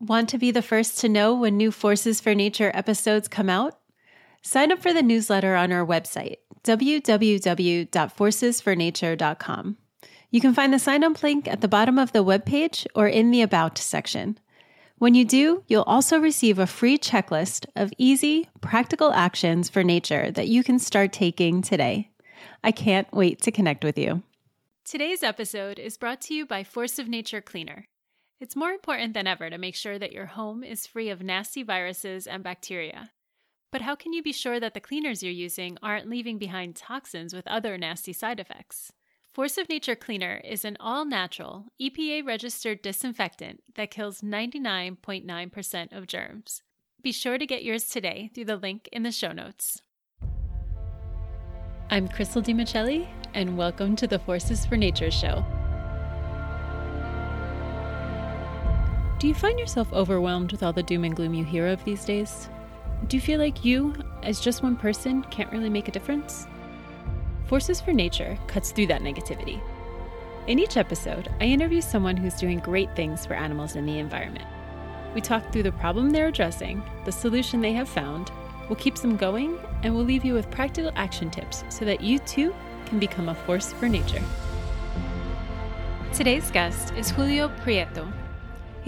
Want to be the first to know when new Forces for Nature episodes come out? Sign up for the newsletter on our website, www.forcesfornature.com. You can find the sign up link at the bottom of the webpage or in the About section. When you do, you'll also receive a free checklist of easy, practical actions for nature that you can start taking today. I can't wait to connect with you. Today's episode is brought to you by Force of Nature Cleaner. It's more important than ever to make sure that your home is free of nasty viruses and bacteria. But how can you be sure that the cleaners you're using aren't leaving behind toxins with other nasty side effects? Force of Nature Cleaner is an all natural, EPA registered disinfectant that kills 99.9% of germs. Be sure to get yours today through the link in the show notes. I'm Crystal DiMichele, and welcome to the Forces for Nature show. Do you find yourself overwhelmed with all the doom and gloom you hear of these days? Do you feel like you, as just one person, can't really make a difference? Forces for Nature cuts through that negativity. In each episode, I interview someone who's doing great things for animals and the environment. We talk through the problem they're addressing, the solution they have found, what keeps them going, and we'll leave you with practical action tips so that you too can become a force for nature. Today's guest is Julio Prieto,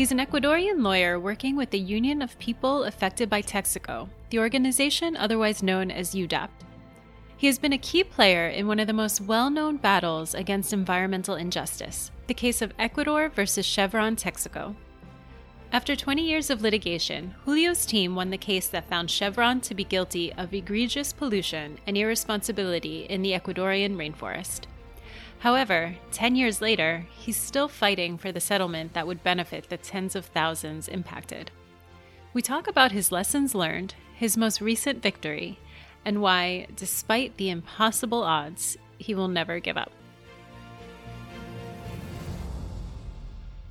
He's an Ecuadorian lawyer working with the Union of People Affected by Texaco, the organization otherwise known as UDAPT. He has been a key player in one of the most well known battles against environmental injustice, the case of Ecuador versus Chevron Texaco. After 20 years of litigation, Julio's team won the case that found Chevron to be guilty of egregious pollution and irresponsibility in the Ecuadorian rainforest. However, 10 years later, he's still fighting for the settlement that would benefit the tens of thousands impacted. We talk about his lessons learned, his most recent victory, and why, despite the impossible odds, he will never give up.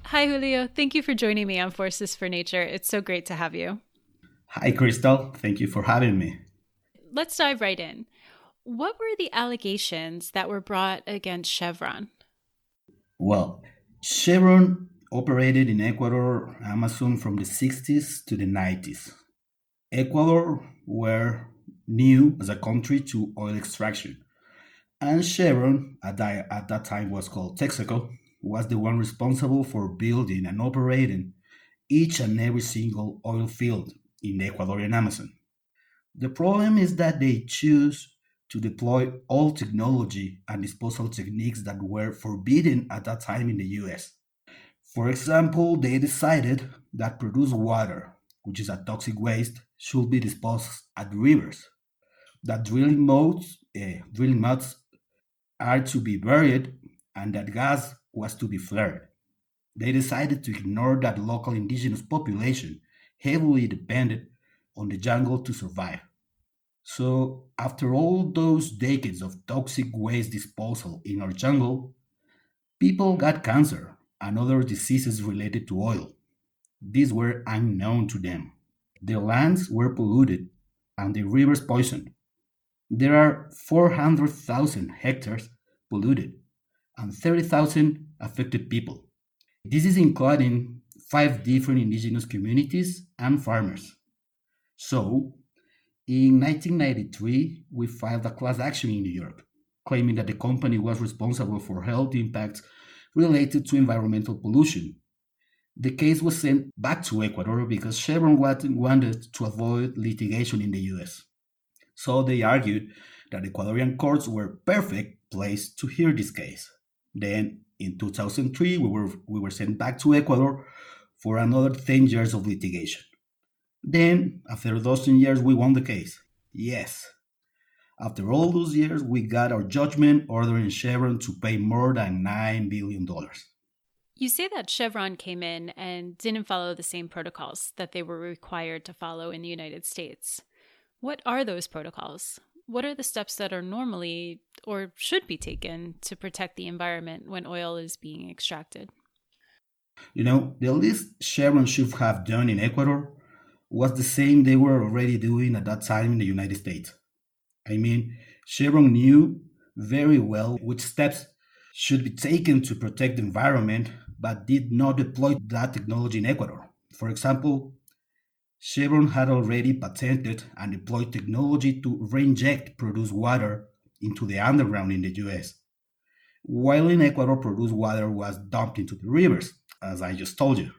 Hi, Julio. Thank you for joining me on Forces for Nature. It's so great to have you. Hi, Crystal. Thank you for having me. Let's dive right in. What were the allegations that were brought against Chevron? Well, Chevron operated in Ecuador, Amazon from the 60s to the 90s. Ecuador were new as a country to oil extraction. And Chevron, at that, at that time was called Texaco, was the one responsible for building and operating each and every single oil field in the Ecuadorian Amazon. The problem is that they choose to deploy all technology and disposal techniques that were forbidden at that time in the US. For example, they decided that produced water, which is a toxic waste, should be disposed at rivers. That drilling modes, uh, drilling muds are to be buried, and that gas was to be flared. They decided to ignore that local indigenous population heavily depended on the jungle to survive. So, after all those decades of toxic waste disposal in our jungle, people got cancer and other diseases related to oil. These were unknown to them. The lands were polluted and the rivers poisoned. There are 400,000 hectares polluted and 30,000 affected people. This is including five different indigenous communities and farmers. So, in 1993, we filed a class action in York, claiming that the company was responsible for health impacts related to environmental pollution. The case was sent back to Ecuador because Chevron wanted to avoid litigation in the US. So they argued that Ecuadorian courts were perfect place to hear this case. Then in 2003, we were, we were sent back to Ecuador for another 10 years of litigation. Then, after a dozen years, we won the case. Yes. After all those years, we got our judgment ordering Chevron to pay more than $9 billion. You say that Chevron came in and didn't follow the same protocols that they were required to follow in the United States. What are those protocols? What are the steps that are normally or should be taken to protect the environment when oil is being extracted? You know, the least Chevron should have done in Ecuador was the same they were already doing at that time in the United States. I mean, Chevron knew very well which steps should be taken to protect the environment, but did not deploy that technology in Ecuador. For example, Chevron had already patented and deployed technology to reinject produced water into the underground in the US. While in Ecuador, produced water was dumped into the rivers, as I just told you.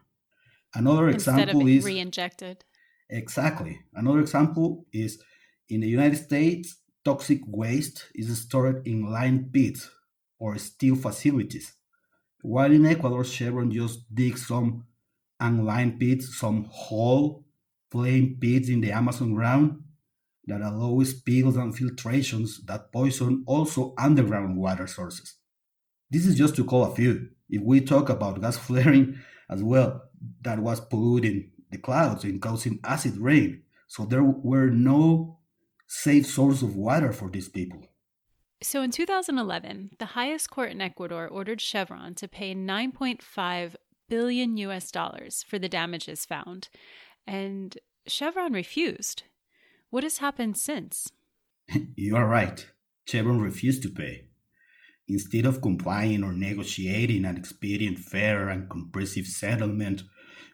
Another Instead example is re-injected. Exactly. Another example is in the United States, toxic waste is stored in lime pits or steel facilities. While in Ecuador, Chevron just digs some unlined pits, some whole flame pits in the Amazon ground that allow spills and filtrations that poison also underground water sources. This is just to call a few. If we talk about gas flaring as well, that was polluting the clouds and causing acid rain. So there were no safe source of water for these people. So in 2011, the highest court in Ecuador ordered Chevron to pay 9.5 billion US dollars for the damages found, and Chevron refused. What has happened since? You are right. Chevron refused to pay. Instead of complying or negotiating an expedient, fair, and comprehensive settlement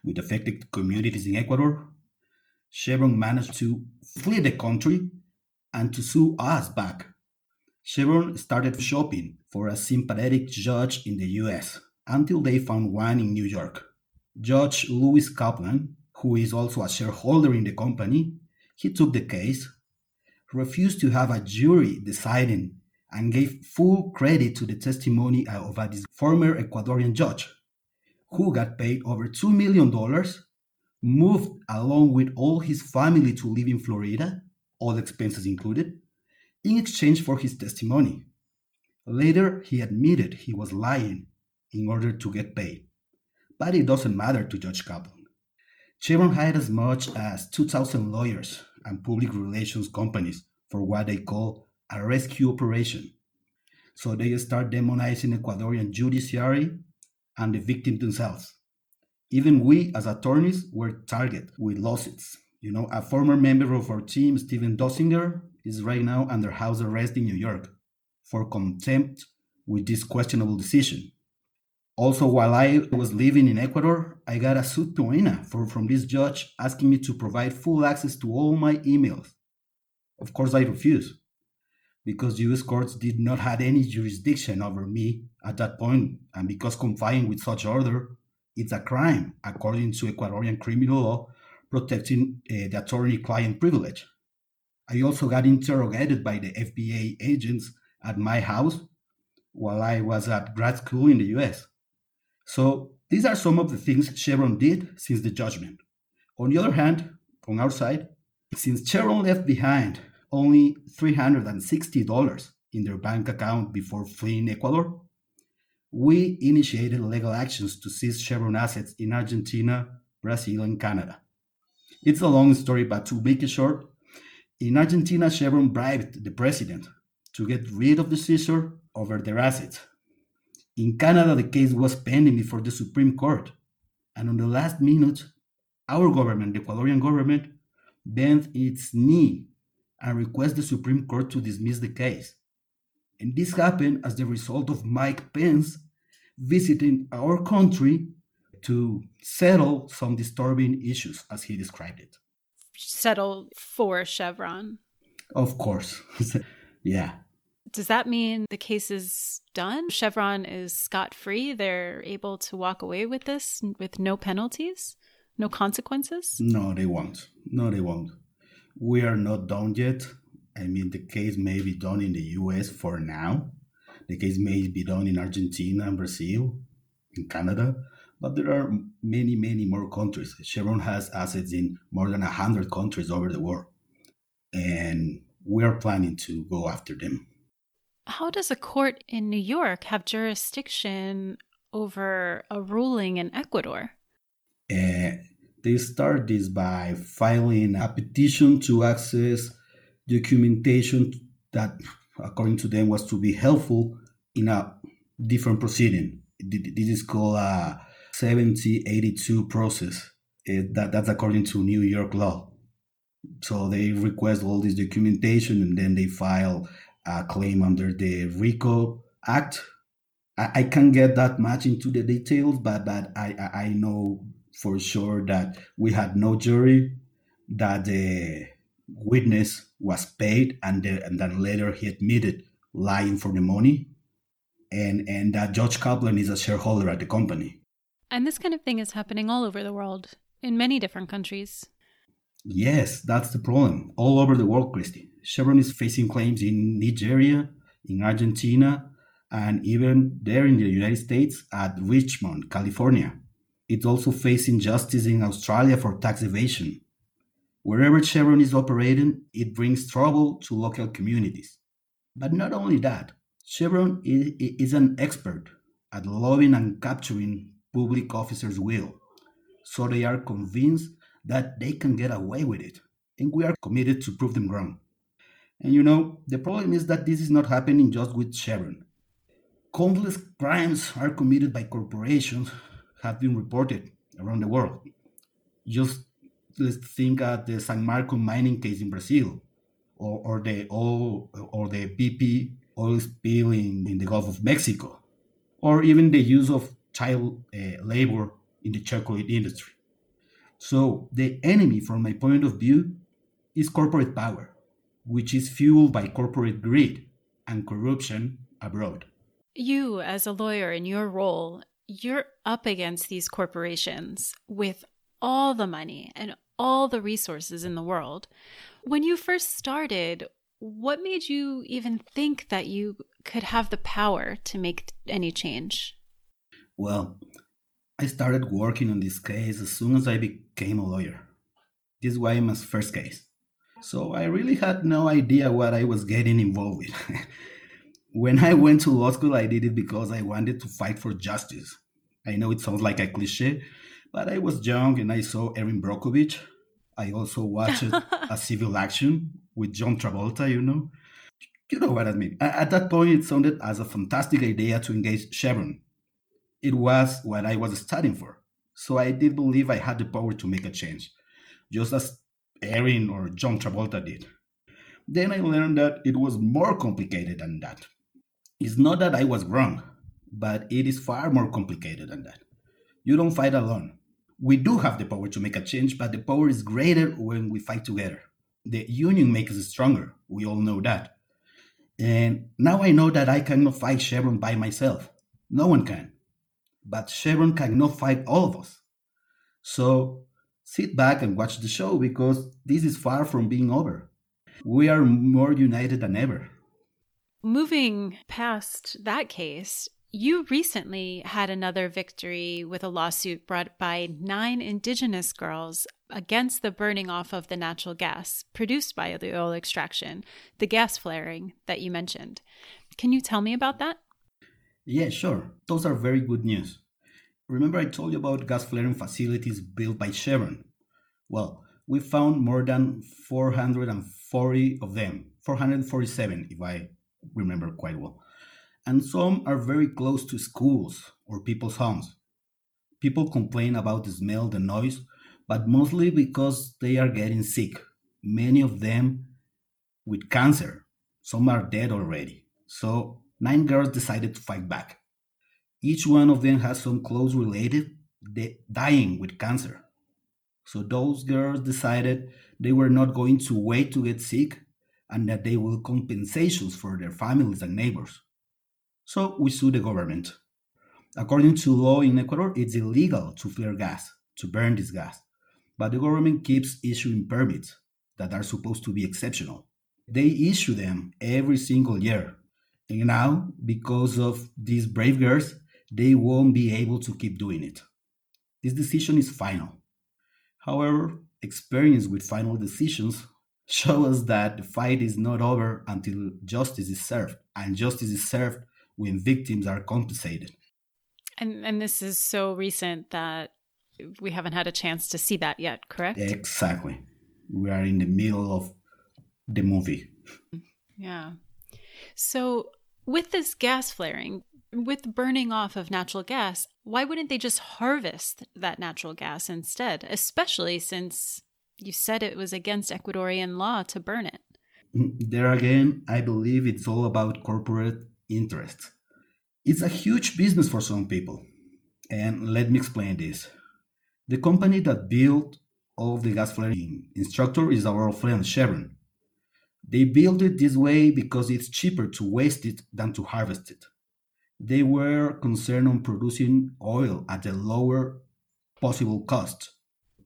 with affected communities in Ecuador, Chevron managed to flee the country and to sue us back. Chevron started shopping for a sympathetic judge in the US until they found one in New York. Judge Lewis Kaplan, who is also a shareholder in the company, he took the case, refused to have a jury deciding, and gave full credit to the testimony of a former Ecuadorian judge, who got paid over $2 million, moved along with all his family to live in Florida, all expenses included, in exchange for his testimony. Later, he admitted he was lying in order to get paid. But it doesn't matter to Judge Kaplan. Chevron hired as much as 2,000 lawyers and public relations companies for what they call a rescue operation. So they start demonizing Ecuadorian judiciary and the victims themselves. Even we, as attorneys, were targeted with lawsuits. You know, a former member of our team, Steven Donziger, is right now under house arrest in New York for contempt with this questionable decision. Also, while I was living in Ecuador, I got a subpoena for, from this judge asking me to provide full access to all my emails. Of course, I refused because US courts did not have any jurisdiction over me at that point, and because complying with such order, it's a crime according to Ecuadorian criminal law protecting uh, the attorney-client privilege. I also got interrogated by the FBI agents at my house while I was at grad school in the US. So these are some of the things Chevron did since the judgment. On the other hand, on our side, since Chevron left behind only $360 in their bank account before fleeing Ecuador, we initiated legal actions to seize Chevron assets in Argentina, Brazil, and Canada. It's a long story, but to make it short, in Argentina, Chevron bribed the president to get rid of the seizure over their assets. In Canada, the case was pending before the Supreme Court. And on the last minute, our government, the Ecuadorian government, bent its knee and request the Supreme Court to dismiss the case. And this happened as the result of Mike Pence visiting our country to settle some disturbing issues, as he described it. Settle for Chevron. Of course. yeah. Does that mean the case is done? Chevron is scot free? They're able to walk away with this with no penalties? No consequences? No, they won't. No, they won't. We are not done yet. I mean, the case may be done in the US for now. The case may be done in Argentina and Brazil, in Canada, but there are many, many more countries. Chevron has assets in more than 100 countries over the world. And we are planning to go after them. How does a court in New York have jurisdiction over a ruling in Ecuador? Uh, they start this by filing a petition to access documentation that, according to them, was to be helpful in a different proceeding. This is called a 7082 process. It, that, that's according to New York law. So they request all this documentation and then they file a claim under the RICO Act. I, I can't get that much into the details, but, but I, I know for sure that we had no jury, that the witness was paid, and, the, and then later he admitted lying for the money, and, and that Judge Kaplan is a shareholder at the company. And this kind of thing is happening all over the world, in many different countries. Yes, that's the problem. All over the world, Christy. Chevron is facing claims in Nigeria, in Argentina, and even there in the United States at Richmond, California. It's also facing justice in Australia for tax evasion. Wherever Chevron is operating, it brings trouble to local communities. But not only that, Chevron is an expert at lobbying and capturing public officers' will. So they are convinced that they can get away with it. And we are committed to prove them wrong. And you know, the problem is that this is not happening just with Chevron. Countless crimes are committed by corporations have been reported around the world. Just let's think at the Samarco mining case in Brazil, or, or the oil, or the BP oil spill in, in the Gulf of Mexico, or even the use of child uh, labor in the chocolate industry. So the enemy, from my point of view, is corporate power, which is fueled by corporate greed and corruption abroad. You, as a lawyer in your role, you're up against these corporations with all the money and all the resources in the world. When you first started, what made you even think that you could have the power to make any change? Well, I started working on this case as soon as I became a lawyer. This was my first case. So I really had no idea what I was getting involved with. when I went to law school, I did it because I wanted to fight for justice. I know it sounds like a cliche, but I was young and I saw Erin Brockovich. I also watched a civil action with John Travolta, you know. You know what I mean. At that point, it sounded as a fantastic idea to engage Chevron. It was what I was studying for. So I did believe I had the power to make a change, just as Erin or John Travolta did. Then I learned that it was more complicated than that. It's not that I was wrong, but it is far more complicated than that. You don't fight alone. We do have the power to make a change, but the power is greater when we fight together. The union makes us stronger. We all know that. And now I know that I cannot fight Chevron by myself. No one can. But Chevron cannot fight all of us. So sit back and watch the show because this is far from being over. We are more united than ever. Moving past that case, you recently had another victory with a lawsuit brought by nine indigenous girls against the burning off of the natural gas produced by the oil extraction, the gas flaring that you mentioned. Can you tell me about that? Yeah, sure. Those are very good news. Remember, I told you about gas flaring facilities built by Chevron? Well, we found more than 440 of them, 447 if I remember quite well. And some are very close to schools or people's homes. People complain about the smell, the noise, but mostly because they are getting sick. Many of them with cancer. Some are dead already. So, nine girls decided to fight back. Each one of them has some close relative dying with cancer. So those girls decided they were not going to wait to get sick and that they will compensations for their families and neighbors. So we sue the government. According to law in Ecuador, it's illegal to flare gas, to burn this gas. But the government keeps issuing permits that are supposed to be exceptional. They issue them every single year. And now, because of these brave girls, they won't be able to keep doing it. This decision is final. However, experience with final decisions show us that the fight is not over until justice is served, and justice is served when victims are compensated. And and this is so recent that we haven't had a chance to see that yet, correct? Exactly. We are in the middle of the movie. Yeah. So with this gas flaring, with burning off of natural gas, why wouldn't they just harvest that natural gas instead, especially since you said it was against Ecuadorian law to burn it? There again, I believe it's all about corporate interests. It's a huge business for some people. And let me explain this. The company that built all the gas flaring instructor is our friend Chevron. They built it this way because it's cheaper to waste it than to harvest it. They were concerned on producing oil at the lower possible cost.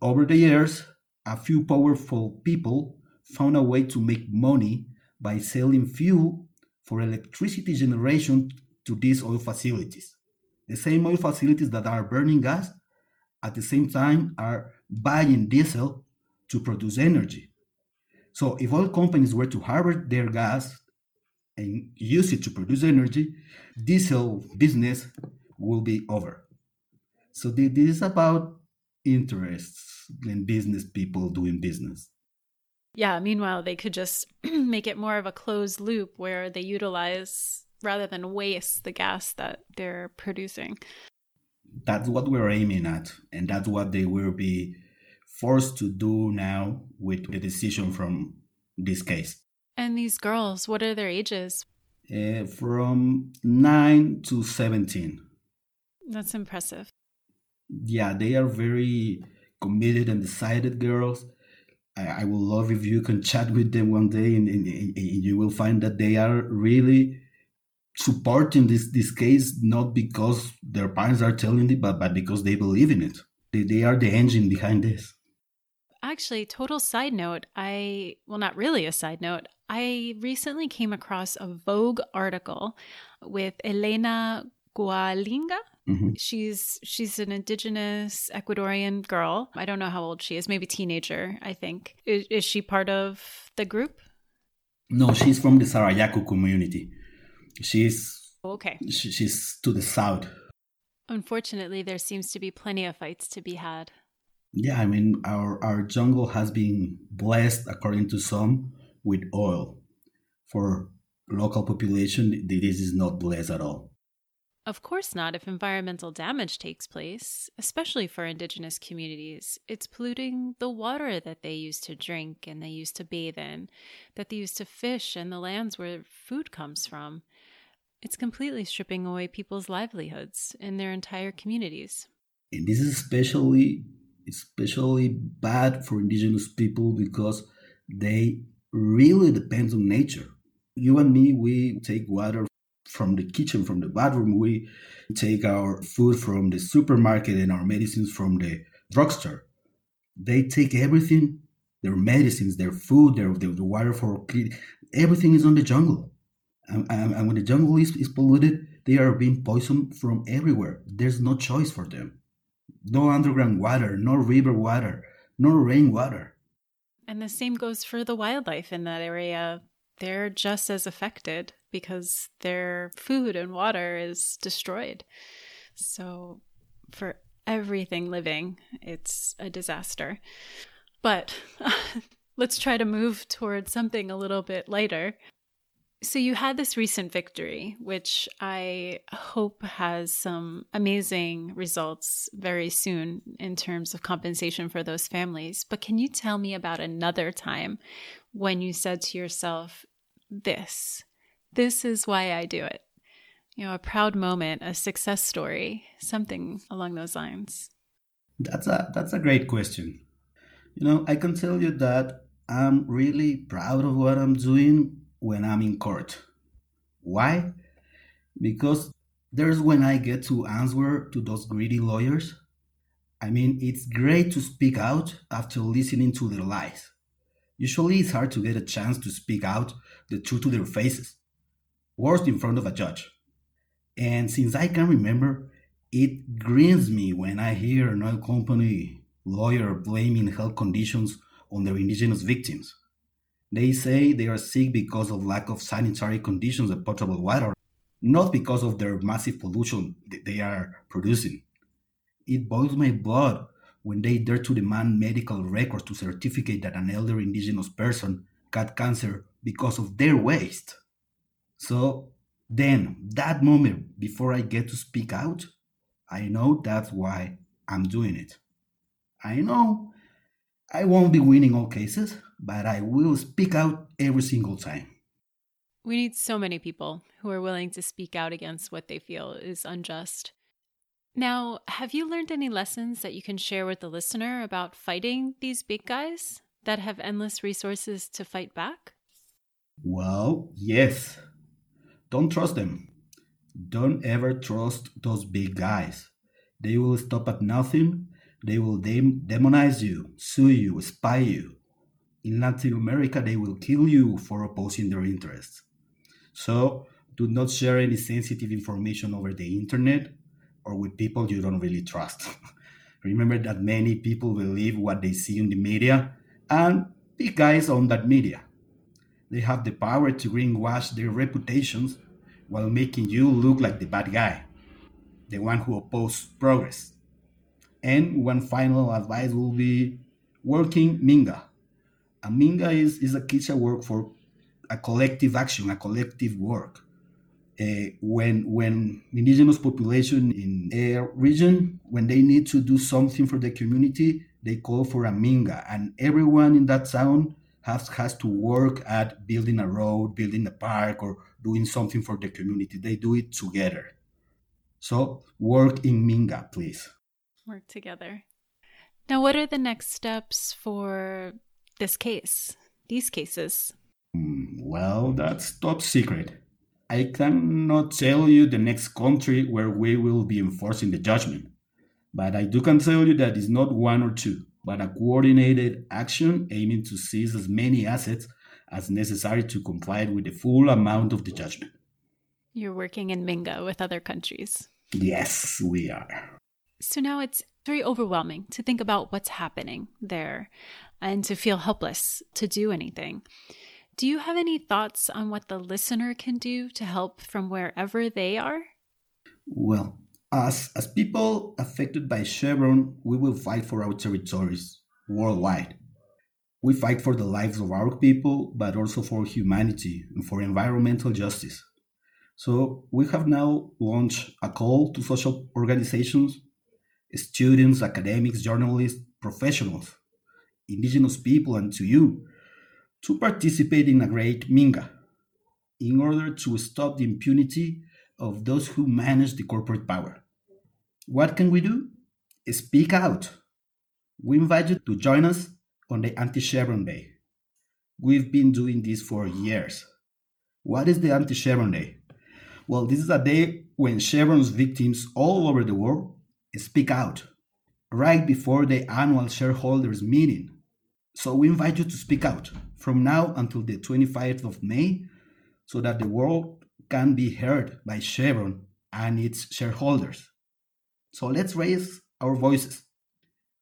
Over the years, a few powerful people found a way to make money by selling fuel for electricity generation to these oil facilities. The same oil facilities that are burning gas at the same time are buying diesel to produce energy. So if oil companies were to harvest their gas and use it to produce energy, diesel business will be over. So this is about interests and business people doing business. Yeah, meanwhile, they could just make it more of a closed loop where they utilize rather than waste the gas that they're producing. That's what we're aiming at, and that's what they will be forced to do now with the decision from this case. And these girls, what are their ages? Uh, from 9 to 17. That's impressive. Yeah, they are very committed and decided girls. I, I would love if you can chat with them one day and, and, and you will find that they are really supporting this, this case, not because their parents are telling it, but, but because they believe in it. They, they are the engine behind this. Actually, total side note, I, well, not really a side note, I recently came across a Vogue article with Helena Gualinga. Mm-hmm. She's she's an indigenous Ecuadorian girl. I don't know how old she is, maybe teenager, I think. Is, is she part of the group? No, she's from the Sarayaku community. She's okay. She, she's to the south. Unfortunately, there seems to be plenty of fights to be had. Yeah, I mean, our, our jungle has been blessed, according to some, with oil. For local population, this is not blessed at all. Of course not if environmental damage takes place, especially for indigenous communities. It's polluting the water that they used to drink and they used to bathe in, that they used to fish, and the lands where food comes from. It's completely stripping away people's livelihoods and their entire communities. And this is especially especially bad for indigenous people because they really depend on nature. You and me, we take water from the kitchen, from the bathroom. We take our food from the supermarket and our medicines from the drugstore. They take everything, their medicines, their food, their, their the water for. Everything is on the jungle. And, and, and when the jungle is, is polluted, they are being poisoned from everywhere. There's no choice for them no underground water, no river water, no rainwater. And the same goes for the wildlife in that area. They're just as affected because their food and water is destroyed. So, for everything living, it's a disaster. But let's try to move towards something a little bit lighter. So, you had this recent victory, which I hope has some amazing results very soon in terms of compensation for those families. But can you tell me about another time when you said to yourself, This, this is why I do it? You know, a proud moment, a success story, something along those lines. That's a that's a great question. You know, I can tell you that I'm really proud of what I'm doing when I'm in court. Why? Because there's when I get to answer to those greedy lawyers. I mean, it's great to speak out after listening to their lies. Usually, it's hard to get a chance to speak out the truth to their faces, worst in front of a judge. And since I can remember, it grins me when I hear an oil company lawyer blaming health conditions on their indigenous victims. They say they are sick because of lack of sanitary conditions and potable water, not because of their massive pollution they are producing. It boils my blood when they dare to demand medical records to certificate that an elder indigenous person got cancer because of their waste. So then, that moment before I get to speak out, I know that's why I'm doing it. I know I won't be winning all cases, but I will speak out every single time. We need so many people who are willing to speak out against what they feel is unjust. Now, have you learned any lessons that you can share with the listener about fighting these big guys that have endless resources to fight back? Well, yes. Don't trust them. Don't ever trust those big guys. They will stop at nothing. They will dem- demonize you, sue you, spy you. In Latin America, they will kill you for opposing their interests. So, do not share any sensitive information over the internet or with people you don't really trust. Remember that many people believe what they see in the media, and big guys own that media. They have the power to greenwash their reputations while making you look like the bad guy, the one who opposes progress. And one final advice will be working Minga. A Minga is, is a Quechua word for a collective action, a collective work. Uh, when when indigenous population in a region when they need to do something for the community they call for a minga and everyone in that town has has to work at building a road building a park or doing something for the community. They do it together. So work in Minga, please. Work together. Now, what are the next steps for this case, these cases? Mm, well, that's top secret. I cannot tell you the next country where we will be enforcing the judgment, but I do can tell you that it's not one or two, but a coordinated action aiming to seize as many assets as necessary to comply with the full amount of the judgment. You're working in Minga with other countries. Yes, we are. So now it's very overwhelming to think about what's happening there and to feel helpless to do anything. Do you have any thoughts on what the listener can do to help from wherever they are? Well, as, as people affected by Chevron, we will fight for our territories worldwide. We fight for the lives of our people, but also for humanity and for environmental justice. So we have now launched a call to social organizations, students, academics, journalists, professionals, indigenous people, and to you to participate in a great Minga in order to stop the impunity of those who manage the corporate power. What can we do? Speak out. We invite you to join us on the anti Chevron Day. We've been doing this for years. What is the anti Chevron Day? Well, this is a day when Chevron's victims all over the world speak out right before the annual shareholders meeting. So we invite you to speak out from now until the 25th of May so that the world can be heard by Chevron and its shareholders. So let's raise our voices.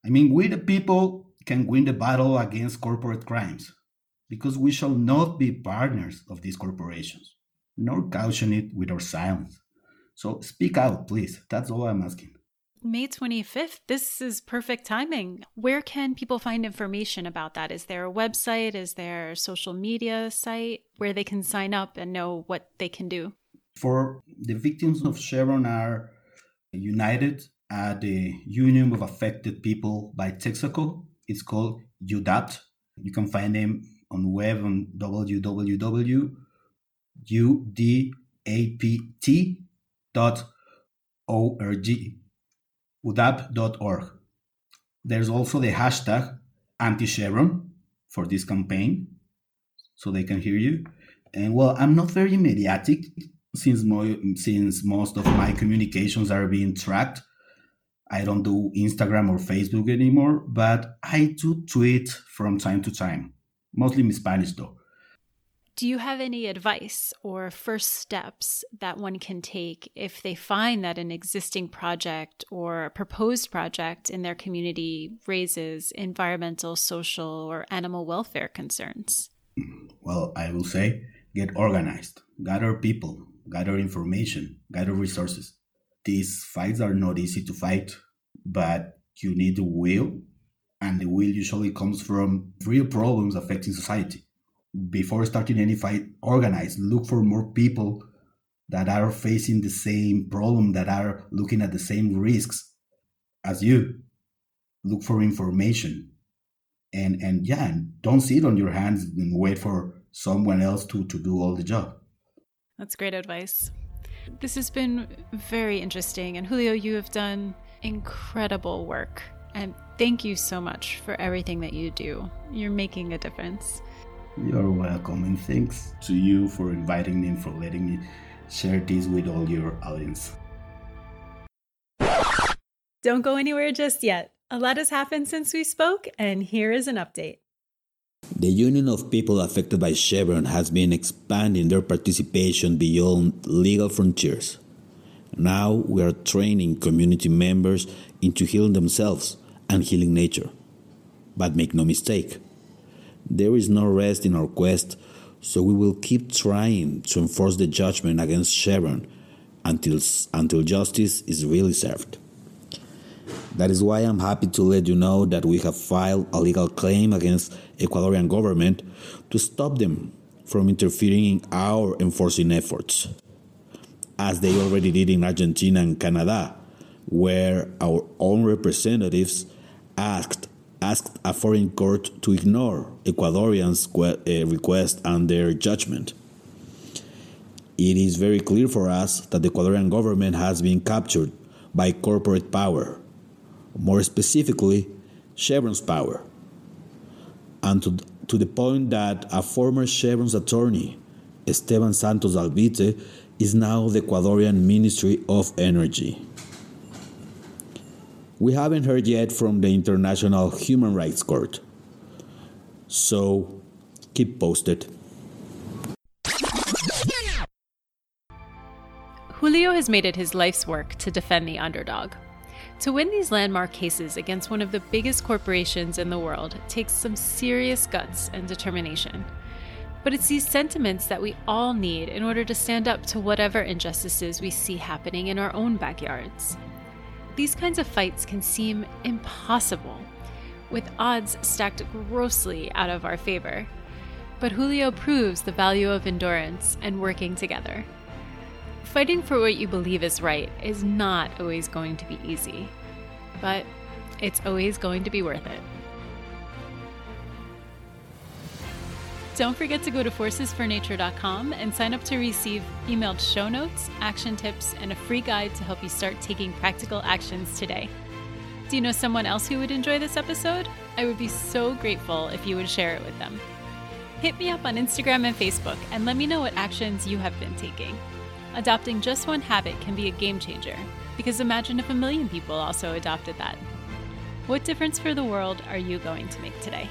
I mean, we the people can win the battle against corporate crimes because we shall not be partners of these corporations, nor caution it with our silence. So speak out, please. That's all I'm asking. May 25th, this is perfect timing. Where can people find information about that? Is there a website? Is there a social media site where they can sign up and know what they can do? For the victims of Chevron are united at the Union of Affected People by Texaco it's called UDAPT. You can find them on web on www.udapt.org, udap.org. There's also the hashtag anti-Chevron for this campaign, so they can hear you. And well, I'm not very mediatic since, mo- since most of my communications are being tracked I don't do Instagram or Facebook anymore, but I do tweet from time to time, mostly in Spanish though. Do you have any advice or first steps that one can take if they find that an existing project or a proposed project in their community raises environmental, social, or animal welfare concerns? Well, I will say get organized, gather people, gather information, gather resources. These fights are not easy to fight, but you need the will, and the will usually comes from real problems affecting society. Before starting any fight, organize, look for more people that are facing the same problem, that are looking at the same risks as you. Look for information. And and yeah, don't sit on your hands and wait for someone else to, to do all the job. That's great advice. This has been very interesting. And Julio, you have done incredible work. And thank you so much for everything that you do. You're making a difference. You're welcome. And thanks to you for inviting me and for letting me share this with all your audience. Don't go anywhere just yet. A lot has happened since we spoke, and here is an update. The Union of People Affected by Chevron has been expanding their participation beyond legal frontiers. Now we are training community members into healing themselves and healing nature. But make no mistake, there is no rest in our quest, so we will keep trying to enforce the judgment against Chevron until, until justice is really served. That is why I'm happy to let you know that we have filed a legal claim against Ecuadorian government to stop them from interfering in our enforcing efforts, as they already did in Argentina and Canada, where our own representatives asked asked a foreign court to ignore Ecuadorians' uh, request and their judgment. It is very clear for us that the Ecuadorian government has been captured by corporate power more specifically, Chevron's power. And to, to the point that a former Chevron's attorney, Esteban Santos Alvite, is now the Ecuadorian Ministry of Energy. We haven't heard yet from the International Human Rights Court. So keep posted. Julio has made it his life's work to defend the underdog. To win these landmark cases against one of the biggest corporations in the world takes some serious guts and determination. But it's these sentiments that we all need in order to stand up to whatever injustices we see happening in our own backyards. These kinds of fights can seem impossible, with odds stacked grossly out of our favor. But Julio proves the value of endurance and working together. Fighting for what you believe is right is not always going to be easy, but it's always going to be worth it. Don't forget to go to forcesfornature.com and sign up to receive emailed show notes, action tips, and a free guide to help you start taking practical actions today. Do you know someone else who would enjoy this episode? I would be so grateful if you would share it with them. Hit me up on Instagram and Facebook and let me know what actions you have been taking. Adopting just one habit can be a game changer, because imagine if a million people also adopted that. What difference for the world are you going to make today?